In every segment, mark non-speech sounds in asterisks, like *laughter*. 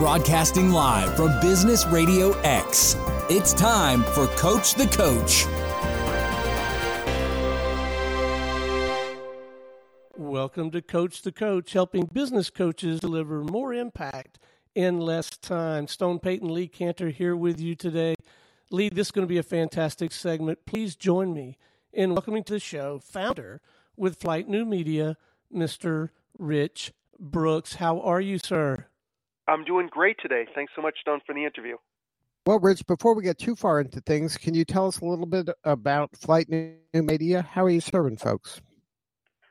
Broadcasting live from Business Radio X. It's time for Coach the Coach. Welcome to Coach the Coach, helping business coaches deliver more impact in less time. Stone Payton Lee Kantor here with you today. Lee, this is going to be a fantastic segment. Please join me in welcoming to the show founder with Flyte New Media, Mr. Rich Brooks. How are you, sir? I'm doing great today. Thanks so much, Don, for the interview. Well, Rich, before we get too far into things, can you tell us a little bit about Flyte New Media? How are you serving folks?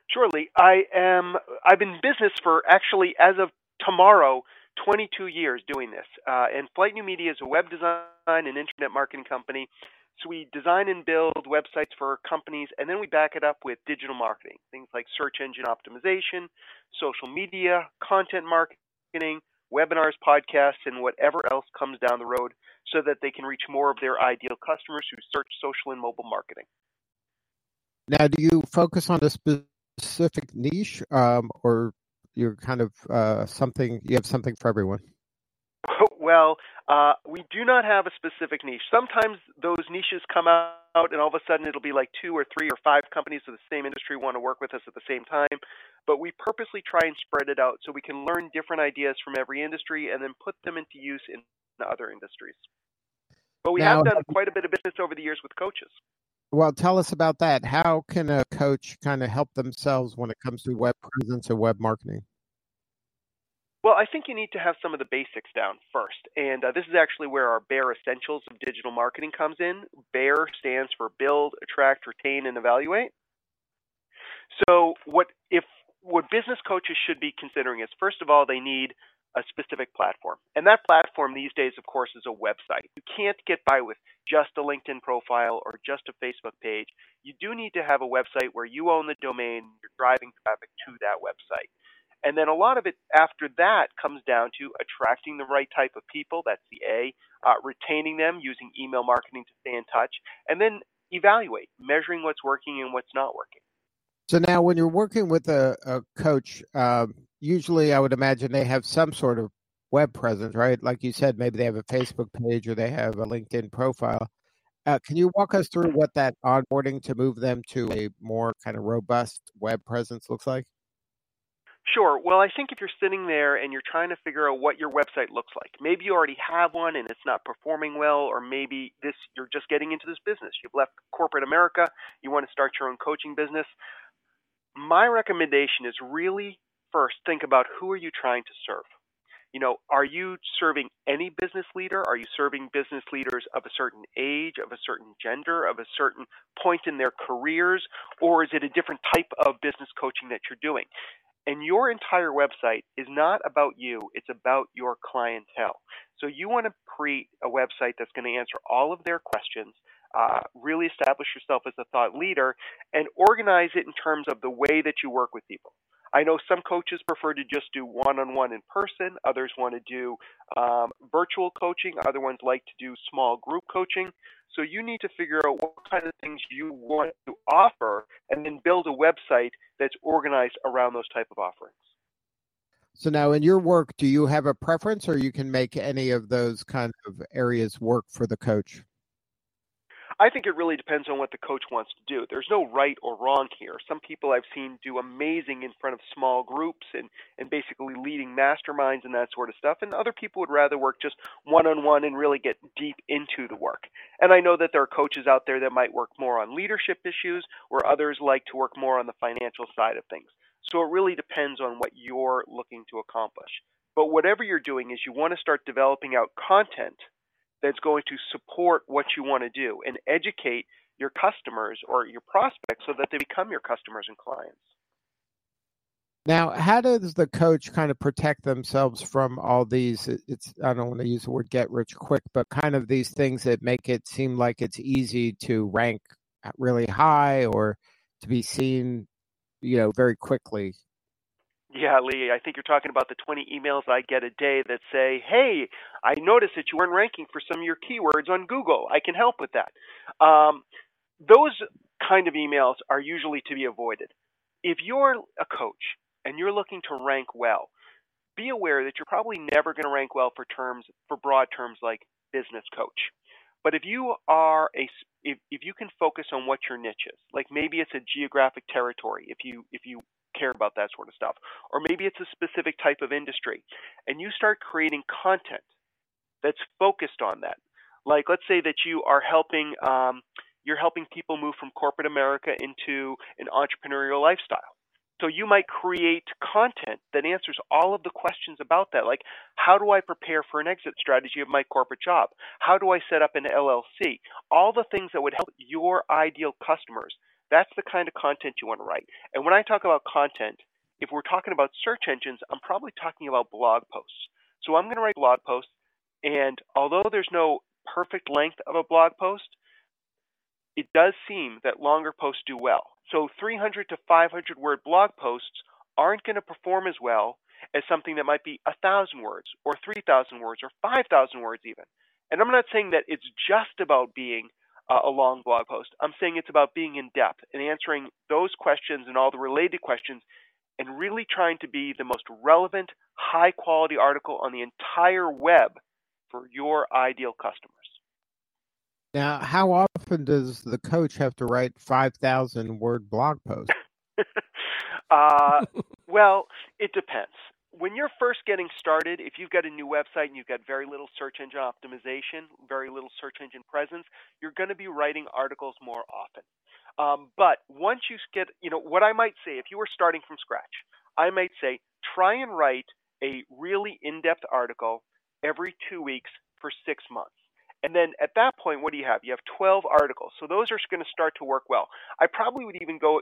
Surely. I am I've been in business for actually as of tomorrow 22 years doing this. Uh, and Flyte New Media is a web design and internet marketing company. So we design and build websites for companies, and then we back it up with digital marketing, things like search engine optimization, social media, content marketing, webinars, podcasts, and whatever else comes down the road so that they can reach more of their ideal customers who search social and mobile marketing. Now, do you focus on a specific niche um, or you're kind of uh, something, you have something for everyone? *laughs* Well, uh, we do not have a specific niche. Sometimes those niches come out, and all of a sudden it'll be like two or three or five companies of the same industry want to work with us at the same time. But we purposely try and spread it out so we can learn different ideas from every industry and then put them into use in other industries. But we now, have done quite a bit of business over the years with coaches. Well, tell us about that. How can a coach kind of help themselves when it comes to web presence and web marketing? Well, I think you need to have some of the basics down first. And uh, this is actually where our BEAR Essentials of Digital Marketing comes in. BEAR stands for Build, Attract, Retain, and Evaluate. So, what what business coaches should be considering is first of all, they need a specific platform. And that platform these days, of course, is a website. You can't get by with just a LinkedIn profile or just a Facebook page. You do need to have a website where you own the domain, you're driving traffic to that website. And then a lot of it after that comes down to attracting the right type of people. That's the A. Uh, retaining them using email marketing to stay in touch. And then evaluate, measuring what's working and what's not working. So now, when you're working with a, a coach, um, usually I would imagine they have some sort of web presence, right? Like you said, maybe they have a Facebook page or they have a LinkedIn profile. Uh, can you walk us through what that onboarding to move them to a more kind of robust web presence looks like? Sure. Well, I think if you're sitting there and you're trying to figure out what your website looks like, maybe you already have one and it's not performing well, or maybe this you're just getting into this business. You've left corporate America, you want to start your own coaching business. My recommendation is really first think about who are you trying to serve. You know, are you serving any business leader? Are you serving business leaders of a certain age, of a certain gender, of a certain point in their careers, or is it a different type of business coaching that you're doing? And your entire website is not about you, it's about your clientele. So you want to create a website that's going to answer all of their questions, uh, really establish yourself as a thought leader, and organize it in terms of the way that you work with people. I know some coaches prefer to just do one on one in person, others want to do um, virtual coaching, other ones like to do small group coaching. So you need to figure out what kind of things you want to offer and then build a website that's organized around those type of offerings. So now in your work, do you have a preference or you can make any of those kind of areas work for the coach? I think it really depends on what the coach wants to do. There's no right or wrong here. Some people I've seen do amazing in front of small groups and, and basically leading masterminds and that sort of stuff. And other people would rather work just one on one and really get deep into the work. And I know that there are coaches out there that might work more on leadership issues, where others like to work more on the financial side of things. So it really depends on what you're looking to accomplish. But whatever you're doing is you want to start developing out content that's going to support what you want to do and educate your customers or your prospects so that they become your customers and clients. Now, how does the coach kind of protect themselves from all these? It's I don't want to use the word "get rich quick," but kind of these things that make it seem like it's easy to rank really high or to be seen, you know, very quickly. Yeah, Lee, I think you're talking about the 20 emails I get a day that say, hey, I noticed that you weren't ranking for some of your keywords on Google. I can help with that. Um, those kind of emails are usually to be avoided. If you're a coach and you're looking to rank well, be aware that you're probably never going to rank well for terms for broad terms like business coach. But if you are a if, if you can focus on what your niche is, like maybe it's a geographic territory, if you if you care about that sort of stuff, or maybe it's a specific type of industry, and you start creating content that's focused on that. Like let's say that you are helping um, you're helping people move from corporate America into an entrepreneurial lifestyle. So you might create content that answers all of the questions about that, like how do I prepare for an exit strategy of my corporate job? How do I set up an LLC? All the things that would help your ideal customers. That's the kind of content you want to write. And when I talk about content, if we're talking about search engines, I'm probably talking about blog posts. So I'm going to write blog posts, and although there's no perfect length of a blog post, it does seem that longer posts do well. So 300 to 500 word blog posts aren't going to perform as well as something that might be 1,000 words or 3,000 words or 5,000 words even. And I'm not saying that it's just about being uh, a long blog post. I'm saying it's about being in depth and answering those questions and all the related questions and really trying to be the most relevant, high quality article on the entire web for your ideal customers. Now, how often does the coach have to write 5,000 word blog posts? *laughs* uh, well, it depends. When you're first getting started, if you've got a new website and you've got very little search engine optimization, very little search engine presence, you're going to be writing articles more often. Um, but once you get, you know, what I might say, if you were starting from scratch, I might say try and write a really in depth article every two weeks for six months. And then at that point, what do you have? You have 12 articles. So those are going to start to work well. I probably would even go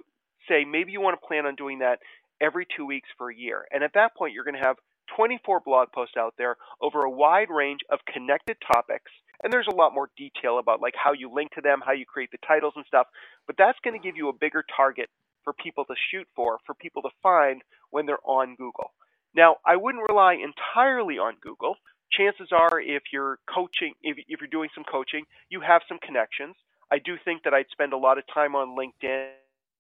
say maybe you want to plan on doing that every two weeks for a year. And at that point, you're going to have 24 blog posts out there over a wide range of connected topics. And there's a lot more detail about like how you link to them, how you create the titles and stuff. But that's going to give you a bigger target for people to shoot for, for people to find when they're on Google. Now, I wouldn't rely entirely on Google chances are if you're coaching if, if you're doing some coaching you have some connections i do think that i'd spend a lot of time on linkedin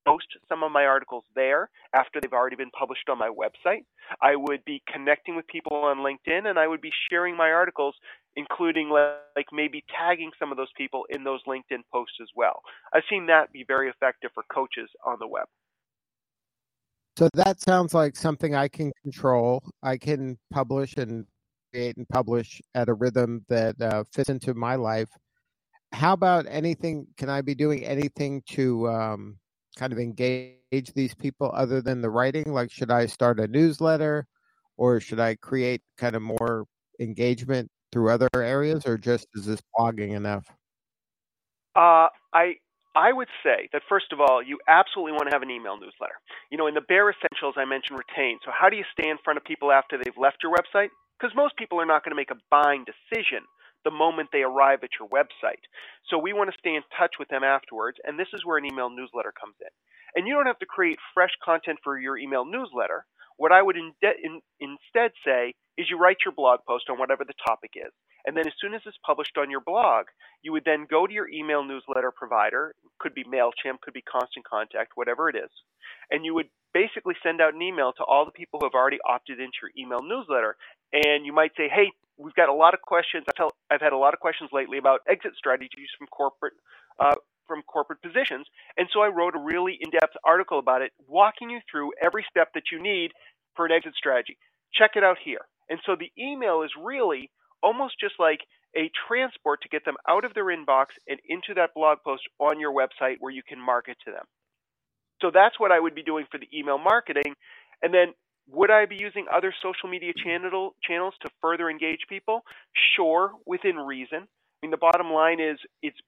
post some of my articles there after they've already been published on my website i would be connecting with people on linkedin and i would be sharing my articles including like maybe tagging some of those people in those linkedin posts as well i've seen that be very effective for coaches on the web so that sounds like something I can control. I can publish and create and publish at a rhythm that uh, fits into my life. How about anything? Can I be doing anything to um, kind of engage these people other than the writing? Like, should I start a newsletter or should I create kind of more engagement through other areas or just is this blogging enough? Uh, I I would say that first of all, you absolutely want to have an email newsletter. You know, in the BEAR Essentials I mentioned retain. So how do you stay in front of people after they've left your website? because most people are not going to make a buying decision the moment they arrive at your website. So we want to stay in touch with them afterwards, and this is where an email newsletter comes in. And you don't have to create fresh content for your email newsletter. What I would in instead say is you write your blog post on whatever the topic is. And then as soon as it's published on your blog, you would then go to your email newsletter provider, could be MailChimp, could be Constant Contact, whatever it is, and you would basically send out an email to all the people who have already opted into your email newsletter. And you might say, hey, we've got a lot of questions. I've had a lot of questions lately about exit strategies from corporate uh, from corporate positions. And so I wrote a really in-depth article about it, walking you through every step that you need for an exit strategy. Check it out here. And so the email is really almost just like a transport to get them out of their inbox and into that blog post on your website where you can market to them. So that's what I would be doing for the email marketing. And then would I be using other social media channel, channels to further engage people? Sure, within reason. I mean, the bottom line is, it's,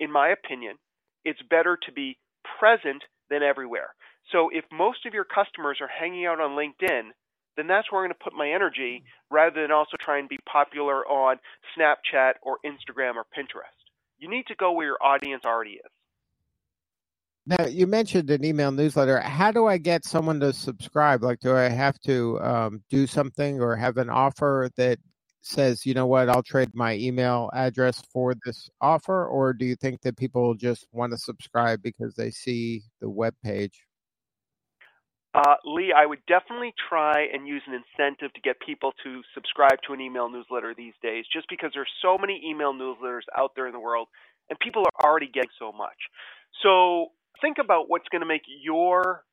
in my opinion, it's better to be present than everywhere. So if most of your customers are hanging out on LinkedIn, then that's where I'm going to put my energy rather than also try and be popular on Snapchat or Instagram or Pinterest. You need to go where your audience already is. Now you mentioned an email newsletter. How do I get someone to subscribe? Like, do I have to um, do something or have an offer that says, you know what, I'll trade my email address for this offer, or do you think that people just want to subscribe because they see the web page? Uh, Lee, I would definitely try and use an incentive to get people to subscribe to an email newsletter these days, just because there's so many email newsletters out there in the world, and people are already getting so much. So think about what's going to make your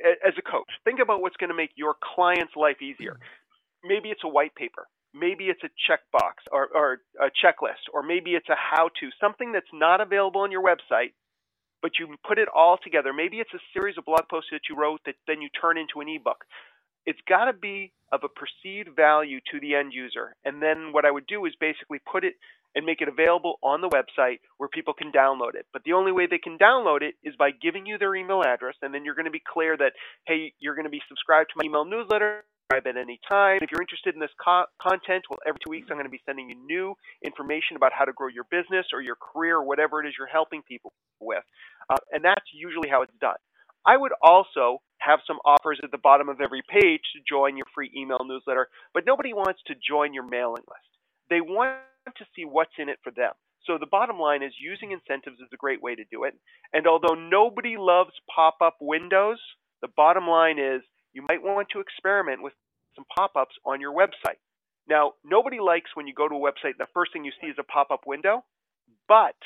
as a coach, think about what's going to make your client's life easier. Maybe it's a white paper. Maybe it's a checkbox or, or a checklist, or maybe it's a how to, something that's not available on your website, but you put it all together. Maybe it's a series of blog posts that you wrote that then you turn into an ebook. It's got to be of a perceived value to the end user. And then what I would do is basically put it and make it available on the website where people can download it. But the only way they can download it is by giving you their email address, and then you're going to be clear that, hey, you're going to be subscribed to my email newsletter at any time. If you're interested in this co- content, well, every two weeks I'm going to be sending you new information about how to grow your business or your career or whatever it is you're helping people with. Uh, and that's usually how it's done. I would also have some offers at the bottom of every page to join your free email newsletter, but nobody wants to join your mailing list. They want to see what's in it for them. So the bottom line is using incentives is a great way to do it. And although nobody loves pop-up windows, the bottom line is you might want to experiment with some pop-ups on your website. Now, nobody likes when you go to a website the first thing you see is a pop-up window, but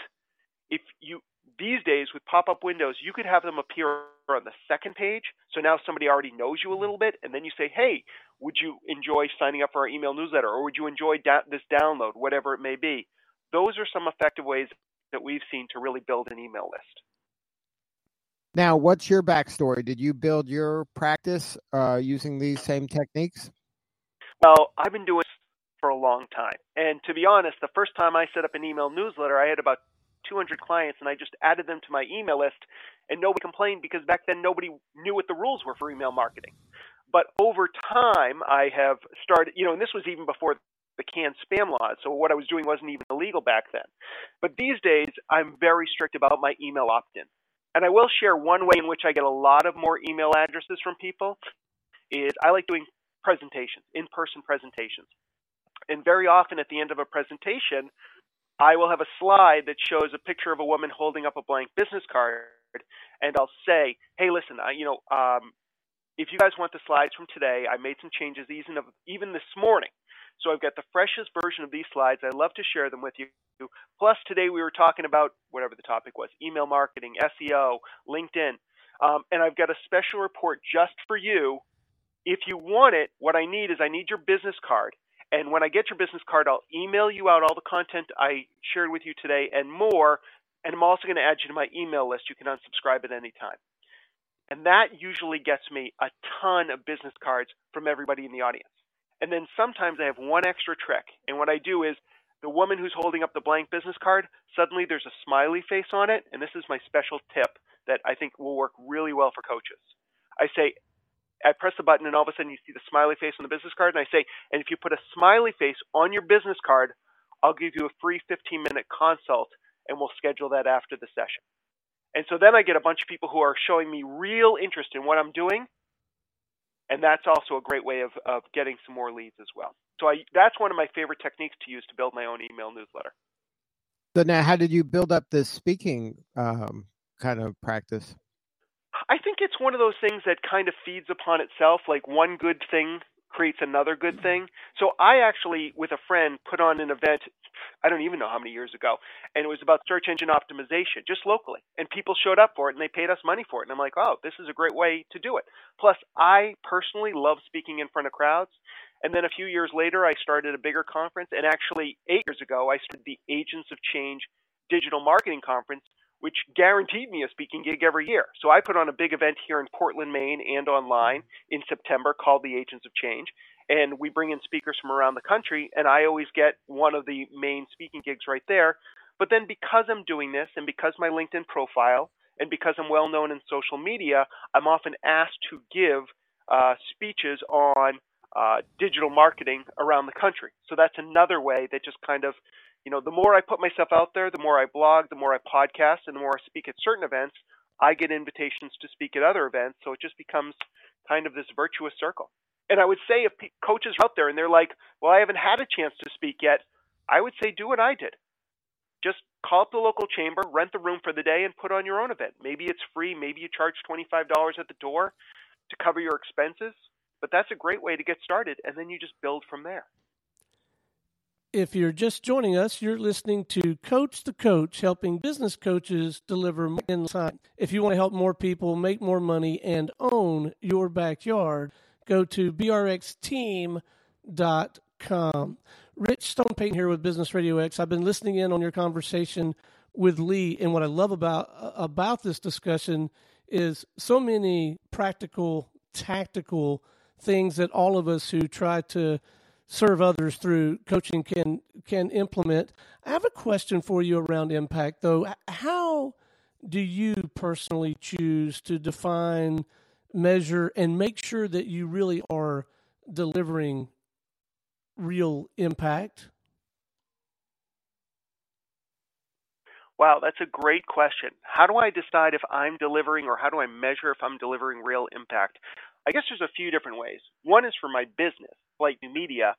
if you these days with pop-up windows, you could have them appear on the second page. So now somebody already knows you a little bit, and then you say, "Hey, would you enjoy signing up for our email newsletter, or would you enjoy da- this download, whatever it may be?" Those are some effective ways that we've seen to really build an email list. Now, what's your backstory? Did you build your practice uh, using these same techniques? Well, I've been doing for a long time. And to be honest, the first time I set up an email newsletter, I had about 200 clients and I just added them to my email list and nobody complained because back then nobody knew what the rules were for email marketing. But over time, I have started, you know, and this was even before the CAN-SPAM laws. So what I was doing wasn't even illegal back then. But these days, I'm very strict about my email opt in. And I will share one way in which I get a lot of more email addresses from people is I like doing presentations, in person presentations. And very often at the end of a presentation, I will have a slide that shows a picture of a woman holding up a blank business card, and I'll say, "Hey, listen, I, you know, um, if you guys want the slides from today, I made some changes even of, even this morning, so I've got the freshest version of these slides. I'd love to share them with you. Plus, today we were talking about whatever the topic was: email marketing, SEO, LinkedIn, um, and I've got a special report just for you. If you want it, what I need is I need your business card." And when I get your business card, I'll email you out all the content I shared with you today and more. And I'm also going to add you to my email list. You can unsubscribe at any time. And that usually gets me a ton of business cards from everybody in the audience. And then sometimes I have one extra trick. And what I do is the woman who's holding up the blank business card, suddenly there's a smiley face on it. And this is my special tip that I think will work really well for coaches. I say, I press the button and all of a sudden you see the smiley face on the business card and I say, and if you put a smiley face on your business card, I'll give you a free 15 minute consult and we'll schedule that after the session. And so then I get a bunch of people who are showing me real interest in what I'm doing. And that's also a great way of, of getting some more leads as well. So I, that's one of my favorite techniques to use to build my own email newsletter. So now, how did you build up this speaking um, kind of practice? I think it's one of those things that kind of feeds upon itself. Like one good thing creates another good thing. So I actually, with a friend, put on an event. I don't even know how many years ago, and it was about search engine optimization, just locally. And people showed up for it, and they paid us money for it. And I'm like, oh, this is a great way to do it. Plus, I personally love speaking in front of crowds. And then a few years later, I started a bigger conference. And actually, eight years ago, I started the Agents of Change Digital Marketing Conference, which guaranteed me a speaking gig every year. So I put on a big event here in Portland, Maine, and online in September called the Agents of Change. And we bring in speakers from around the country, and I always get one of the main speaking gigs right there. But then because I'm doing this, and because my LinkedIn profile, and because I'm well known in social media, I'm often asked to give uh, speeches on uh, digital marketing around the country. So that's another way that just kind of you know, the more I put myself out there, the more I blog, the more I podcast, and the more I speak at certain events, I get invitations to speak at other events. So it just becomes kind of this virtuous circle. And I would say if coaches are out there and they're like, well, I haven't had a chance to speak yet, I would say do what I did. Just call up the local chamber, rent the room for the day, and put on your own event. Maybe it's free. Maybe you charge $25 at the door. to cover your expenses, but that's a great way to get started, and then you just build from there. If you're just joining us, you're listening to Coach the Coach, helping business coaches deliver in time. If you want to help more people make more money and own your backyard, go to brxteam.com. Rich Stone Payton here with Business Radio X. I've been listening in on your conversation with Lee, and what I love about about this discussion is so many practical, tactical things that all of us who try to serve others through coaching can can implement. I have a question for you around impact, though. How do you personally choose to define, measure, and make sure that you really are delivering real impact? Wow, that's a great question. How do I decide if I'm delivering or how do I measure if I'm delivering real impact? I guess there's a few different ways. One is for my business, Flyte New Media.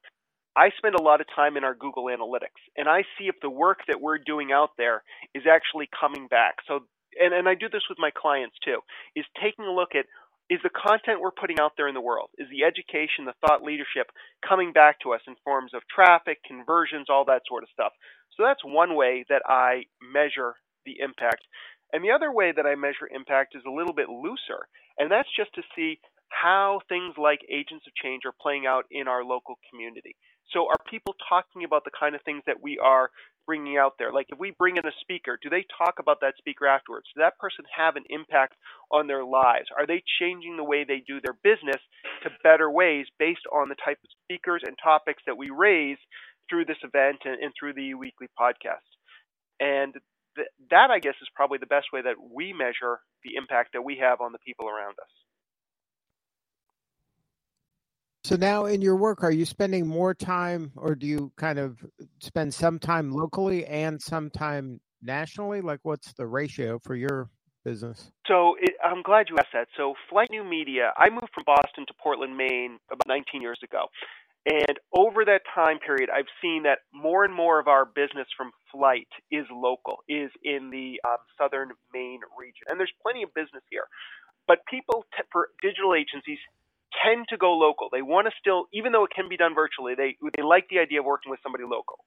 I spend a lot of time in our Google Analytics and I see if the work that we're doing out there is actually coming back. So and, and I do this with my clients too, is taking a look at is the content we're putting out there in the world, is the education, the thought leadership coming back to us in forms of traffic, conversions, all that sort of stuff. So that's one way that I measure the impact. And the other way that I measure impact is a little bit looser, and that's just to see how things like agents of change are playing out in our local community. So are people talking about the kind of things that we are bringing out there? Like if we bring in a speaker, do they talk about that speaker afterwards? Does that person have an impact on their lives? Are they changing the way they do their business to better ways based on the type of speakers and topics that we raise through this event and, and through the weekly podcast? And th- that, I guess, is probably the best way that we measure the impact that we have on the people around us. So now in your work, are you spending more time or do you kind of spend some time locally and some time nationally? Like what's the ratio for your business? So it, I'm glad you asked that. So Flyte New Media, I moved from Boston to Portland, Maine about 19 years ago. And over that time period, I've seen that more and more of our business from Flyte is local, is in the um, southern Maine region. And there's plenty of business here. But people, t- for digital agencies, tend to go local. They want to still, even though it can be done virtually, they they like the idea of working with somebody local.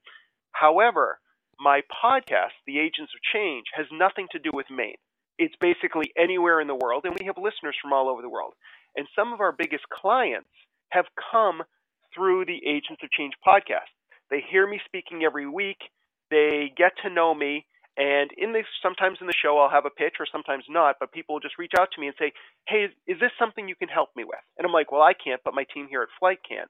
However, my podcast, The Agents of Change, has nothing to do with Maine. It's basically anywhere in the world, and we have listeners from all over the world. And some of our biggest clients have come through the Agents of Change podcast. They hear me speaking every week. They get to know me, and in this, sometimes in the show, I'll have a pitch or sometimes not, but people will just reach out to me and say, Hey, is, is this something you can help me with? And I'm like, Well, I can't, but my team here at Flyte can.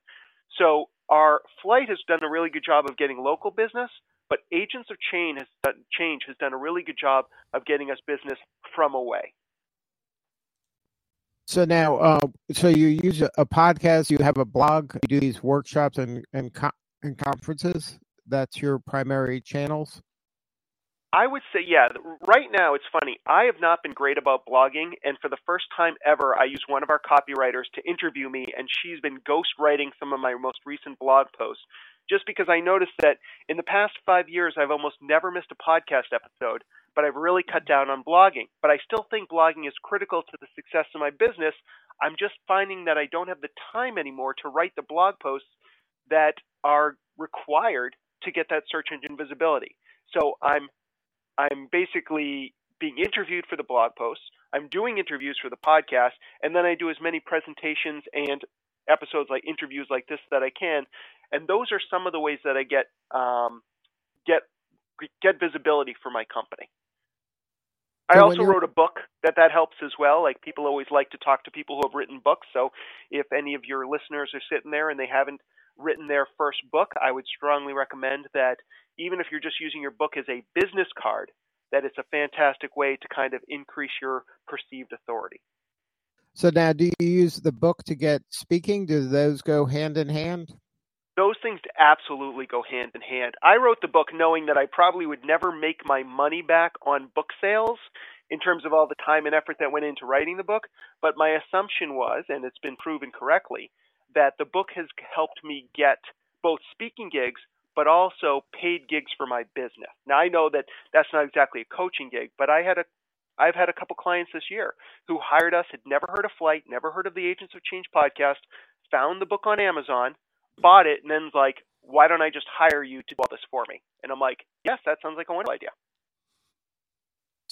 So our Flyte has done a really good job of getting local business, but Agents of Change has done, Change has done a really good job of getting us business from away. So now, uh, so you use a podcast, you have a blog, you do these workshops and and, co- and conferences. That's your primary channels. I would say, yeah. Right now, it's funny. I have not been great about blogging, and for the first time ever, I used one of our copywriters to interview me, and she's been ghostwriting some of my most recent blog posts. Just because I noticed that in the past five years, I've almost never missed a podcast episode, but I've really cut down on blogging. But I still think blogging is critical to the success of my business. I'm just finding that I don't have the time anymore to write the blog posts that are required to get that search engine visibility. So I'm I'm basically being interviewed for the blog posts. I'm doing interviews for the podcast, and then I do as many presentations and episodes like interviews like this that I can. And those are some of the ways that I get um, get get visibility for my company. I also wrote a book that that helps as well. Like people always like to talk to people who have written books. So if any of your listeners are sitting there and they haven't written their first book, I would strongly recommend that even if you're just using your book as a business card, that it's a fantastic way to kind of increase your perceived authority. So now, do you use the book to get speaking? Do those go hand in hand? Those things absolutely go hand in hand. I wrote the book knowing that I probably would never make my money back on book sales in terms of all the time and effort that went into writing the book. But my assumption was, and it's been proven correctly, that the book has helped me get both speaking gigs but also paid gigs for my business. Now I know that that's not exactly a coaching gig, but I had a I've had a couple clients this year who hired us, had never heard of Flyte, never heard of the Agents of Change podcast, found the book on Amazon, bought it, and then's like, why don't I just hire you to do all this for me? And I'm like, yes, that sounds like a wonderful idea.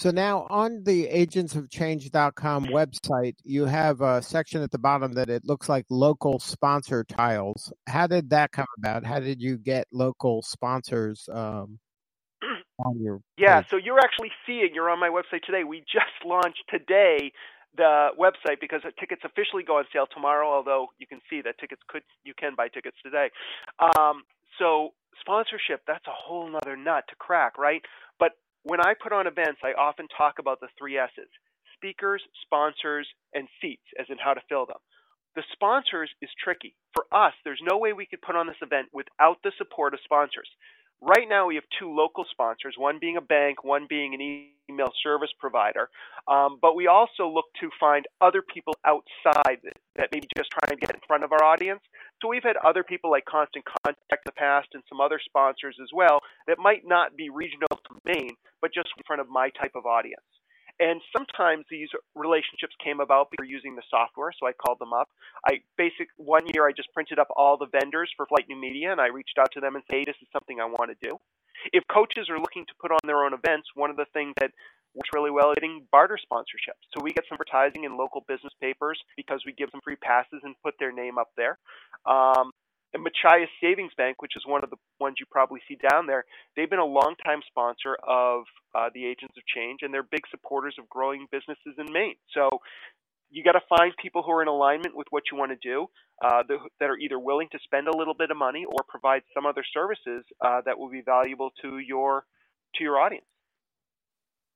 So now on the agentsofchange.com website, you have a section at the bottom that it looks like local sponsor tiles. How did that come about? How did you get local sponsors um, *clears throat* on your Yeah, page? so you're actually seeing, you're on my website today. We just launched today the website because the tickets officially go on sale tomorrow, although you can see that tickets could you can buy tickets today. Um, so sponsorship, that's a whole nother nut to crack, right? When I put on events, I often talk about the three S's speakers, sponsors, and seats, as in how to fill them. The sponsors is tricky. For us, there's no way we could put on this event without the support of sponsors. Right now, we have two local sponsors, one being a bank, one being an email service provider. Um, but we also look to find other people outside that, that maybe just trying to get in front of our audience. So we've had other people like Constant Contact in the past and some other sponsors as well that might not be regional to Maine, but just in front of my type of audience. And sometimes these relationships came about because we're using the software, so I called them up. I basic one year I just printed up all the vendors for Flyte New Media and I reached out to them and said, hey, this is something I want to do. If coaches are looking to put on their own events, one of the things that works really well is getting barter sponsorships. So we get some advertising in local business papers because we give them free passes and put their name up there. Um, and Machias Savings Bank, which is one of the ones you probably see down there, they've been a longtime sponsor of uh, the Agents of Change, and they're big supporters of growing businesses in Maine. So you got to find people who are in alignment with what you want to do, uh, that are either willing to spend a little bit of money or provide some other services uh, that will be valuable to your to your audience.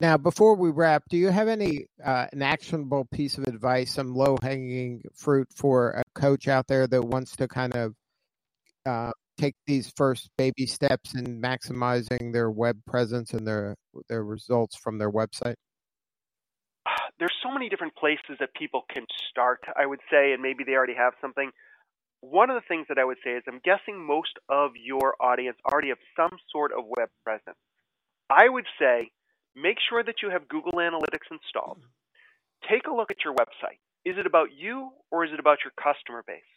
Now, before we wrap, do you have any uh, an actionable piece of advice, some low hanging fruit for a coach out there that wants to kind of uh, take these first baby steps in maximizing their web presence and their their results from their website? There's so many different places that people can start, I would say, and maybe they already have something. One of the things that I would say is I'm guessing most of your audience already have some sort of web presence. I would say make sure that you have Google Analytics installed. Take a look at your website. Is it about you or is it about your customer base?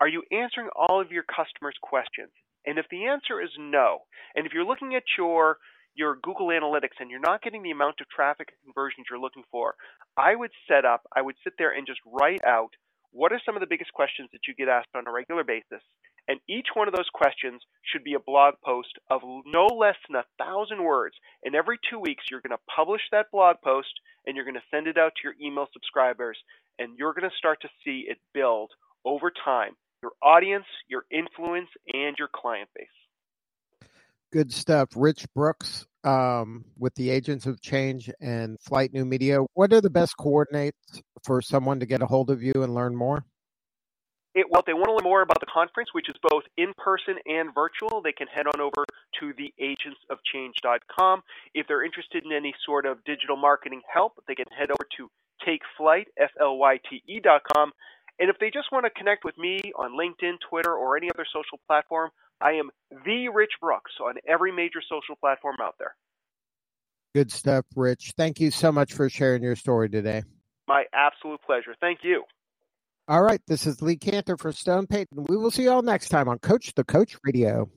Are you answering all of your customers' questions? And if the answer is no, and if you're looking at your your Google Analytics and you're not getting the amount of traffic and conversions you're looking for, I would set up, I would sit there and just write out what are some of the biggest questions that you get asked on a regular basis. And each one of those questions should be a blog post of no less than a thousand words. And every two weeks, you're going to publish that blog post and you're going to send it out to your email subscribers. And you're going to start to see it build over time your audience, your influence, and your client base. Good stuff. Rich Brooks um, with the Agents of Change and Flyte New Media. What are the best coordinates for someone to get a hold of you and learn more? It, well, if they want to learn more about the conference, which is both in person and virtual, they can head on over to theagentsofchange.com. If they're interested in any sort of digital marketing help, they can head over to takeflyte, F-L-Y-T-E.com. And if they just want to connect with me on LinkedIn, Twitter, or any other social platform, I am the Rich Brooks on every major social platform out there. Good stuff, Rich. Thank you so much for sharing your story today. My absolute pleasure. Thank you. All right. This is Lee Kantor for Stone Payton. We will see you all next time on Coach the Coach Radio.